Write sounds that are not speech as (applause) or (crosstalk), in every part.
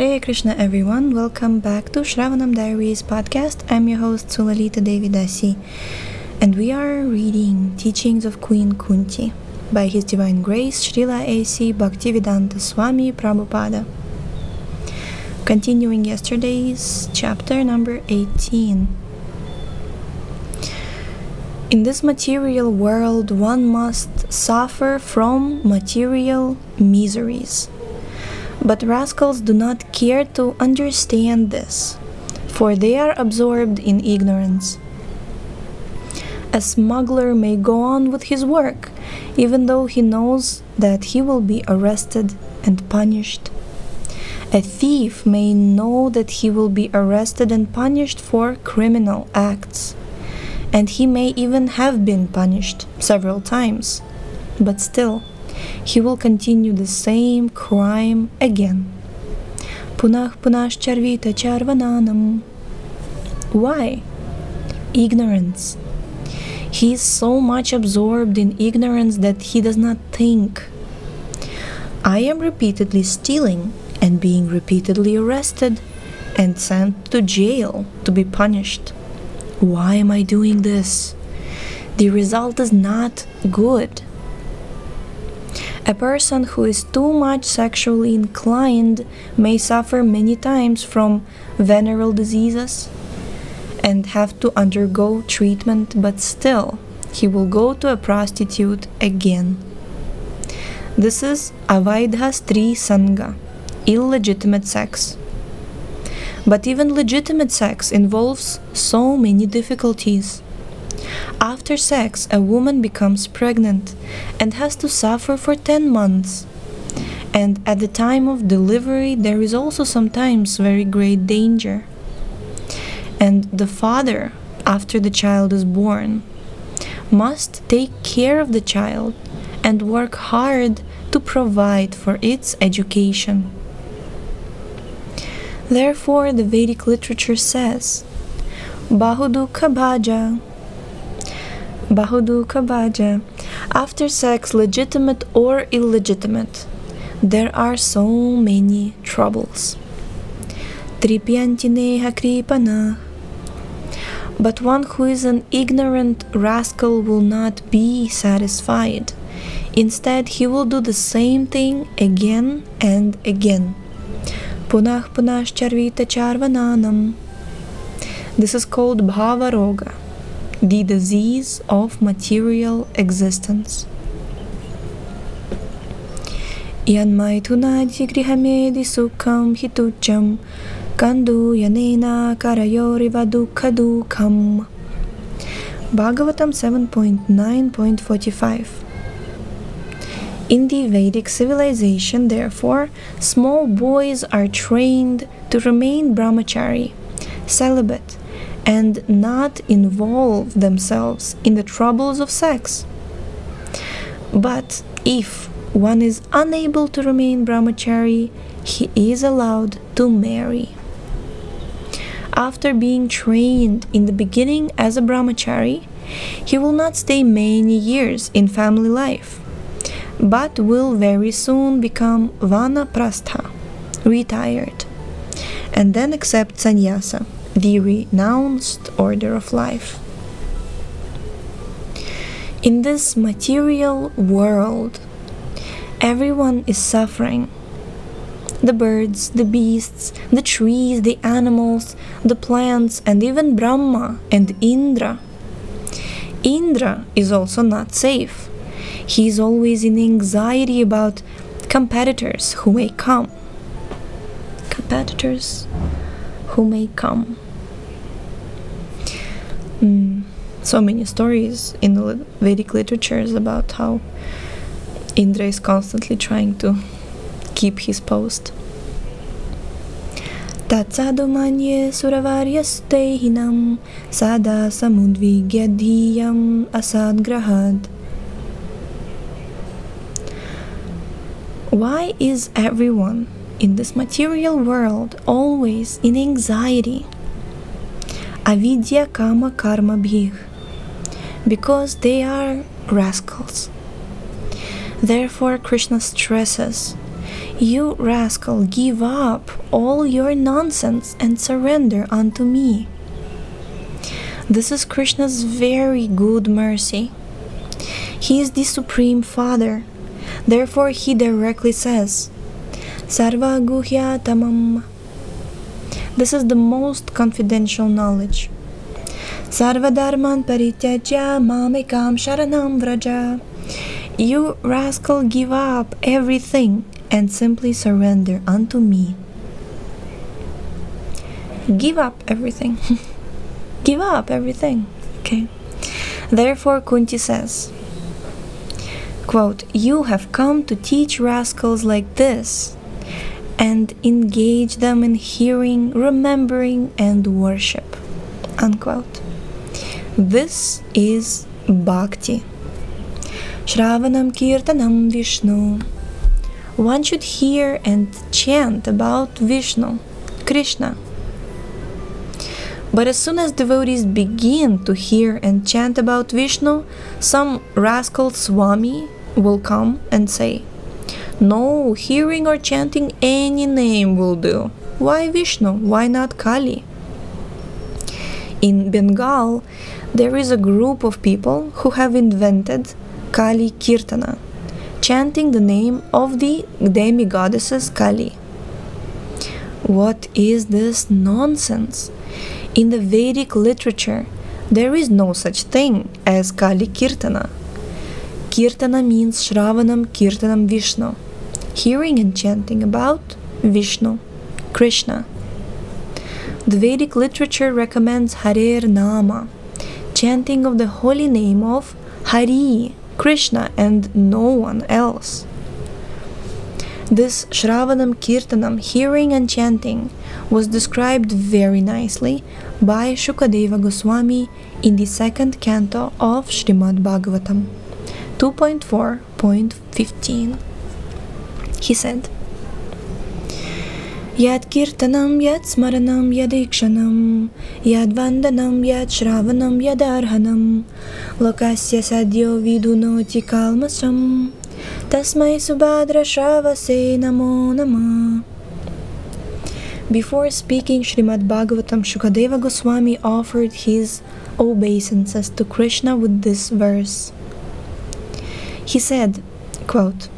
Hare Krishna, everyone. Welcome back to Shravanam Diaries podcast. I'm your host Sulalita Devidasi, and we are reading Teachings of Queen Kunti by His Divine Grace Srila A.C. Bhaktivedanta Swami Prabhupada. Continuing yesterday's chapter number 18. In this material world, one must suffer from material miseries but rascals do not care to understand this, for they are absorbed in ignorance. A smuggler may go on with his work, even though he knows that he will be arrested and punished. A thief may know that he will be arrested and punished for criminal acts, and he may even have been punished several times, but still he will continue the same crime again. Punah punashcharvita charvananam. Why? Ignorance. He is so much absorbed in ignorance that he does not think. I am repeatedly stealing and being repeatedly arrested and sent to jail to be punished. Why am I doing this? The result is not good. A person who is too much sexually inclined may suffer many times from venereal diseases and have to undergo treatment, but still, he will go to a prostitute again. This is Avaidha Stri Sangha, illegitimate sex. But even legitimate sex involves so many difficulties. After sex, a woman becomes pregnant and has to suffer for 10 months. And at the time of delivery, there is also sometimes very great danger. And the father, after the child is born, must take care of the child and work hard to provide for its education. Therefore, the Vedic literature says, Bahudukha bhaja Bahudukha bhaja. After sex, legitimate or illegitimate, there are so many troubles. Tripyantineha kripana. But one who is an ignorant rascal will not be satisfied. Instead, he will do the same thing again and again. Punah punashcharvita charvananam. This is called bhava roga the disease of material existence. Yanmaitunadi grihamedi sukham hitucham kandu yanena karayoriva dukha dukham. Bhagavatam 7.9.45 in the Vedic civilization, therefore, small boys are trained to remain brahmachari, celibate, and not involve themselves in the troubles of sex. But if one is unable to remain brahmachari, he is allowed to marry. After being trained in the beginning as a brahmachari, he will not stay many years in family life, but will very soon become vanaprastha, retired, and then accept sannyasa the renounced order of life. In this material world, everyone is suffering. The birds, the beasts, the trees, the animals, the plants, and even Brahma and Indra. Indra is also not safe. He is always in anxiety about competitors who may come. Competitors who may come. Mm, so many stories in the Vedic literatures about how Indra is constantly trying to keep his post. Tatsadumanye suravaryasteinam sada samudvigyadhiyam asadgrahad. Why is everyone in this material world always in anxiety. Avidya kama karma bhig. Because they are rascals. Therefore, Krishna stresses You rascal, give up all your nonsense and surrender unto me. This is Krishna's very good mercy. He is the Supreme Father. Therefore, he directly says, Sarva Guhya Tamam. This is the most confidential knowledge. Sarva Dharman Parityaja Mamekam Sharanam Vraja. You rascal, give up everything and simply surrender unto me. Give up everything. (laughs) give up everything. Okay. Therefore, Kunti says, quote, You have come to teach rascals like this and engage them in hearing, remembering, and worship. Unquote. This is bhakti. Shravanam Kirtanam Vishnu. One should hear and chant about Vishnu, Krishna. But as soon as devotees begin to hear and chant about Vishnu, some rascal Swami will come and say, No, hearing or chanting any name will do. Why Vishnu? Why not Kali? In Bengal, there is a group of people who have invented Kali Kirtana, chanting the name of the demigoddesses Kali. What is this nonsense? In the Vedic literature, there is no such thing as Kali Kirtana. Kirtana means Shravanam Kirtanam Vishnu, hearing and chanting about Vishnu, Krishna. The Vedic literature recommends Harir Nama, chanting of the holy name of Hari, Krishna, and no one else. This Shravanam Kirtanam, hearing and chanting, was described very nicely by Shukadeva Goswami in the second canto of Srimad Bhagavatam 2.4.15. He said, Yad kirtanam, yad smaranam, yad ikshanam, yad vandanam, yad shravanam, yad arhanam, lokasya sadyo vidunoti kalmasam, tasmai subhadra shravase namo nama. Before speaking Srimad Bhagavatam, Shukadeva Goswami offered his obeisances to Krishna with this verse. He said, quote,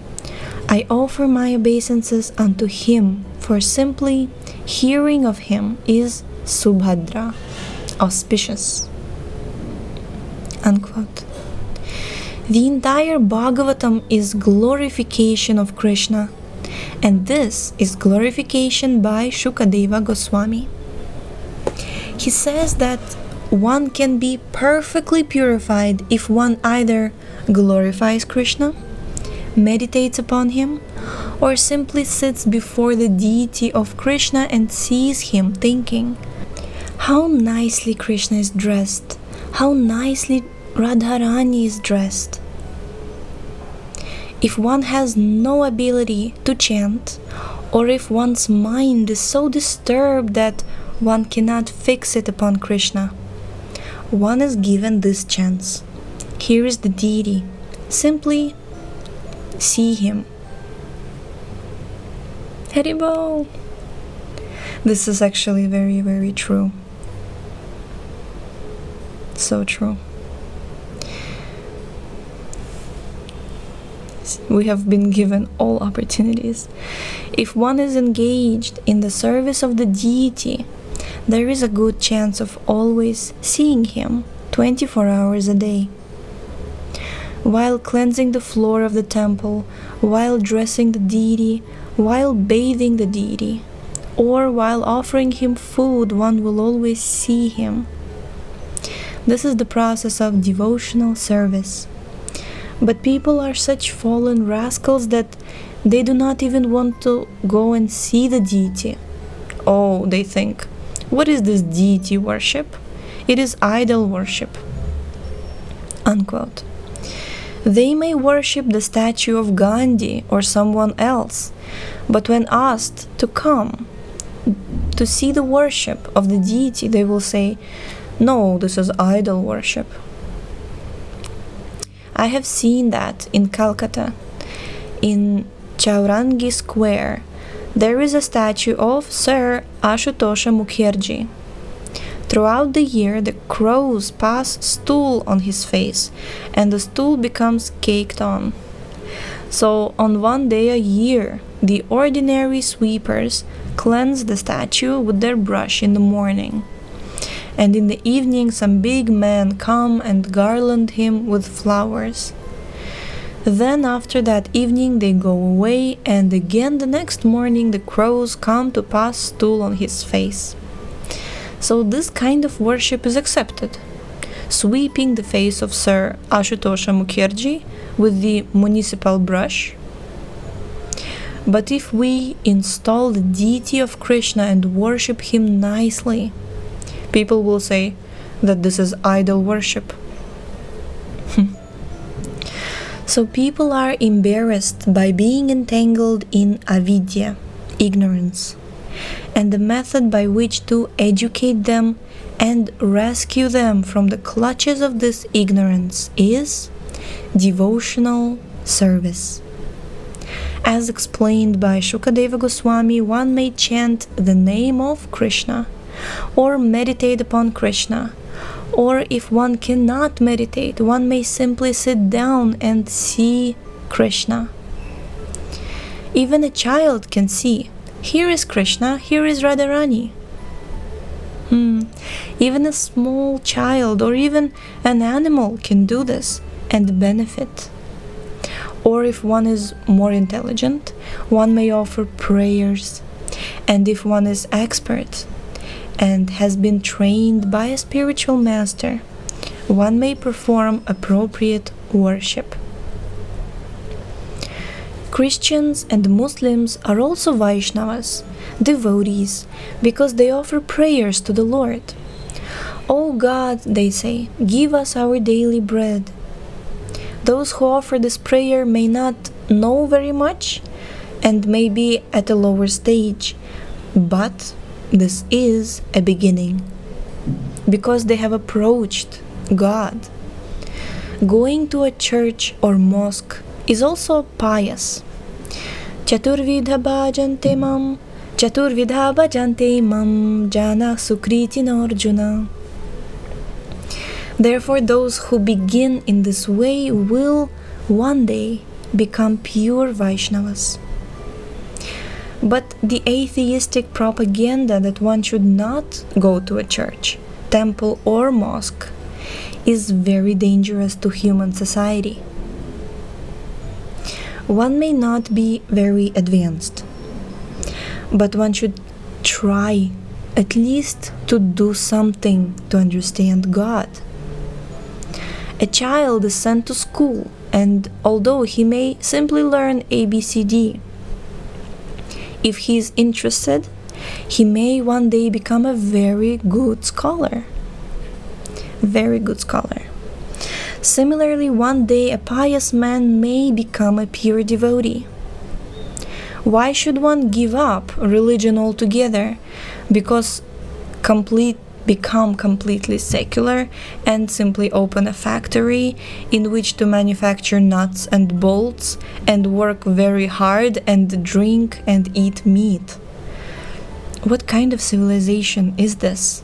I offer my obeisances unto him, for simply hearing of him is Subhadra, auspicious. Unquote. The entire Bhagavatam is glorification of Krishna, and this is glorification by Shukadeva Goswami. He says that one can be perfectly purified if one either glorifies Krishna, meditates upon him, or simply sits before the deity of Krishna and sees him thinking, How nicely Krishna is dressed! How nicely Radharani is dressed! If one has no ability to chant, or if one's mind is so disturbed that one cannot fix it upon Krishna, one is given this chance. Here is the deity. Simply see him. Haribol! This is actually very, very true. So true. We have been given all opportunities. If one is engaged in the service of the deity, there is a good chance of always seeing him 24 hours a day. While cleansing the floor of the temple, while dressing the deity, while bathing the deity, or while offering him food, one will always see him. This is the process of devotional service. But people are such fallen rascals that they do not even want to go and see the deity. Oh, they think, what is this deity worship? It is idol worship. Unquote. They may worship the statue of Gandhi or someone else, but when asked to come to see the worship of the deity, they will say, No, this is idol worship. I have seen that in Calcutta, in Chaurangi Square, there is a statue of Sir Ashutosha Mukherjee. Throughout the year, the crows pass stool on his face, and the stool becomes caked on. So, on one day a year, the ordinary sweepers cleanse the statue with their brush in the morning. And in the evening, some big men come and garland him with flowers. Then, after that evening, they go away, and again the next morning, the crows come to pass stool on his face. So this kind of worship is accepted. Sweeping the face of Sir Ashutosha Mukherjee with the municipal brush. But if we install the deity of Krishna and worship him nicely, people will say that this is idol worship. (laughs) so people are embarrassed by being entangled in avidya, ignorance and the method by which to educate them and rescue them from the clutches of this ignorance is devotional service. As explained by Shukadeva Goswami, one may chant the name of Krishna or meditate upon Krishna. Or if one cannot meditate, one may simply sit down and see Krishna. Even a child can see here is Krishna, here is Radharani. Hmm. Even a small child or even an animal can do this and benefit. Or if one is more intelligent, one may offer prayers. And if one is expert and has been trained by a spiritual master, one may perform appropriate worship. Christians and Muslims are also Vaishnavas, devotees, because they offer prayers to the Lord. O God, they say, give us our daily bread. Those who offer this prayer may not know very much and may be at a lower stage, but this is a beginning because they have approached God. Going to a church or mosque is also pious. Chaturvidha bhajante mam, Chaturvidha bhajante mam, jana sukriti arjuna. Therefore, those who begin in this way will one day become pure Vaishnavas. But the atheistic propaganda that one should not go to a church, temple, or mosque is very dangerous to human society one may not be very advanced, but one should try at least to do something to understand God. A child is sent to school, and although he may simply learn ABCD, if he is interested, he may one day become a very good scholar. Very good scholar. Similarly, one day a pious man may become a pure devotee. Why should one give up religion altogether? Because complete become completely secular and simply open a factory in which to manufacture nuts and bolts and work very hard and drink and eat meat. What kind of civilization is this?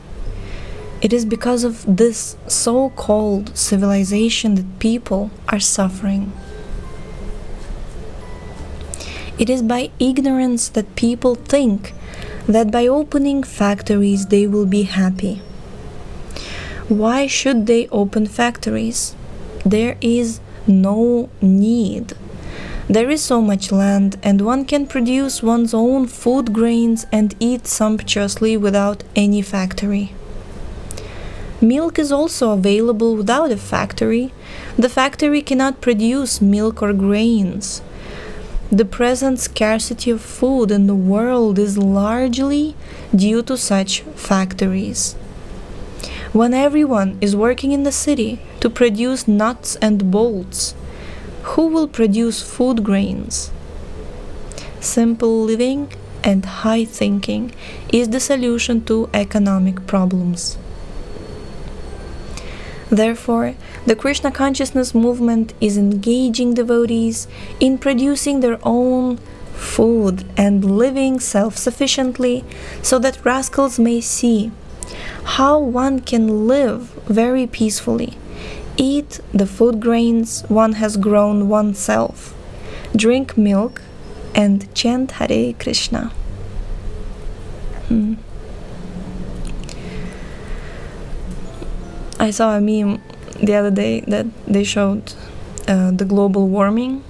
It is because of this so called civilization that people are suffering. It is by ignorance that people think that by opening factories they will be happy. Why should they open factories? There is no need. There is so much land, and one can produce one's own food grains and eat sumptuously without any factory. Milk is also available without a factory. The factory cannot produce milk or grains. The present scarcity of food in the world is largely due to such factories. When everyone is working in the city to produce nuts and bolts, who will produce food grains? Simple living and high thinking is the solution to economic problems. Therefore, the Krishna consciousness movement is engaging devotees in producing their own food and living self sufficiently so that rascals may see how one can live very peacefully, eat the food grains one has grown oneself, drink milk, and chant Hare Krishna. Hmm. I saw a meme the other day that they showed uh, the global warming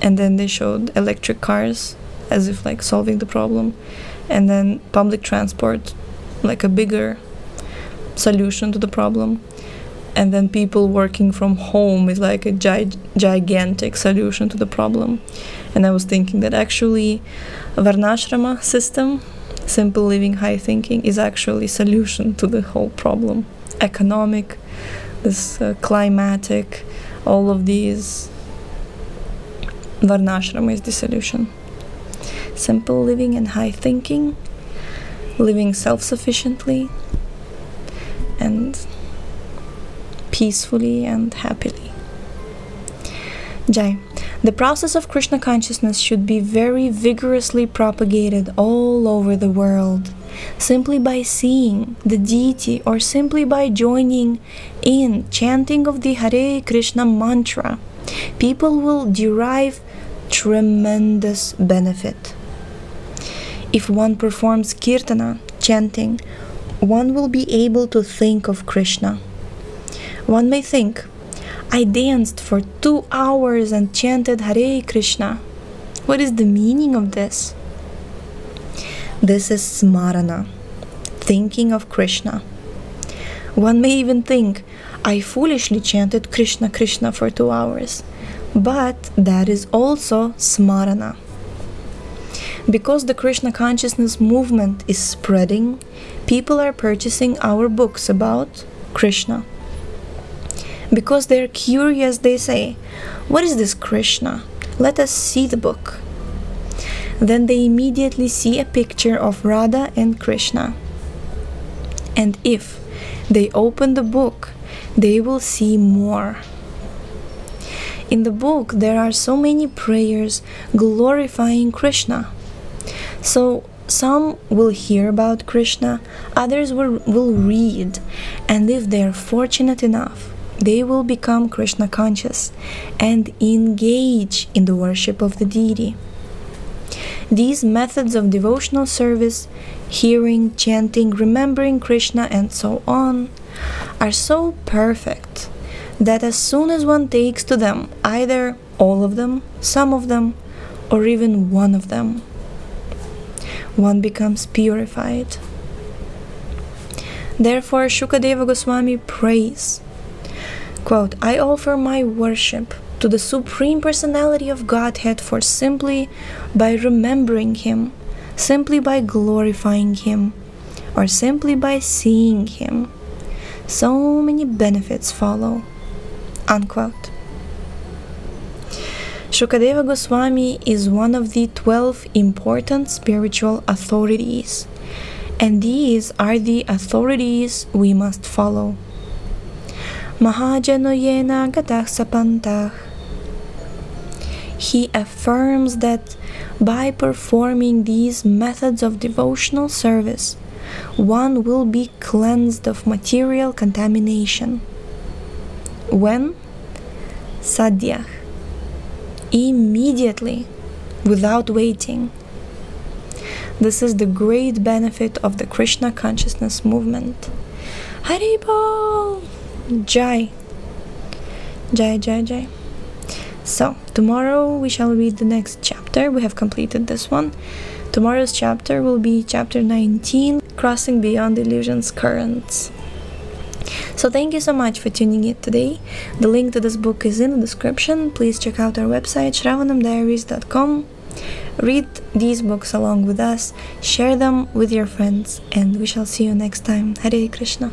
and then they showed electric cars as if like solving the problem and then public transport like a bigger solution to the problem and then people working from home is like a gi- gigantic solution to the problem. And i was thinking that actually varnashrama system simple living high thinking is actually solution to the whole problem economic this uh, climatic all of these varnashrama is the solution simple living and high thinking living self-sufficiently and peacefully and happily. Jai. The process of Krishna consciousness should be very vigorously propagated all over the world. Simply by seeing the deity or simply by joining in chanting of the Hare Krishna mantra, people will derive tremendous benefit. If one performs kirtana, chanting, one will be able to think of Krishna. One may think, I danced for two hours and chanted Hare Krishna. What is the meaning of this? This is smarana, thinking of Krishna. One may even think, I foolishly chanted Krishna Krishna for two hours. But that is also smarana. Because the Krishna consciousness movement is spreading, people are purchasing our books about Krishna. Because they're curious, they say, What is this Krishna? Let us see the book. Then they immediately see a picture of Radha and Krishna. And if they open the book, they will see more. In the book, there are so many prayers glorifying Krishna. So some will hear about Krishna, others will, will read, and if they are fortunate enough, they will become Krishna conscious and engage in the worship of the deity. These methods of devotional service, hearing, chanting, remembering Krishna, and so on, are so perfect that as soon as one takes to them, either all of them, some of them, or even one of them, one becomes purified. Therefore, Shukadeva Goswami prays, quote, I offer my worship to the Supreme Personality of Godhead for simply by remembering Him, simply by glorifying Him, or simply by seeing Him. So many benefits follow. Unquote. Shukadeva Goswami is one of the 12 important spiritual authorities, and these are the authorities we must follow. Mahajanoyena Gatah Sapantah. He affirms that by performing these methods of devotional service, one will be cleansed of material contamination. When? Sadyah immediately without waiting. This is the great benefit of the Krishna consciousness movement. Haribol! Jai. Jai, Jai, Jai. So, tomorrow we shall read the next chapter. We have completed this one. Tomorrow's chapter will be chapter 19 Crossing Beyond Illusion's Currents. So thank you so much for tuning in today. The link to this book is in the description. Please check out our website shravanamdiaries.com. Read these books along with us, share them with your friends, and we shall see you next time. Hare Krishna.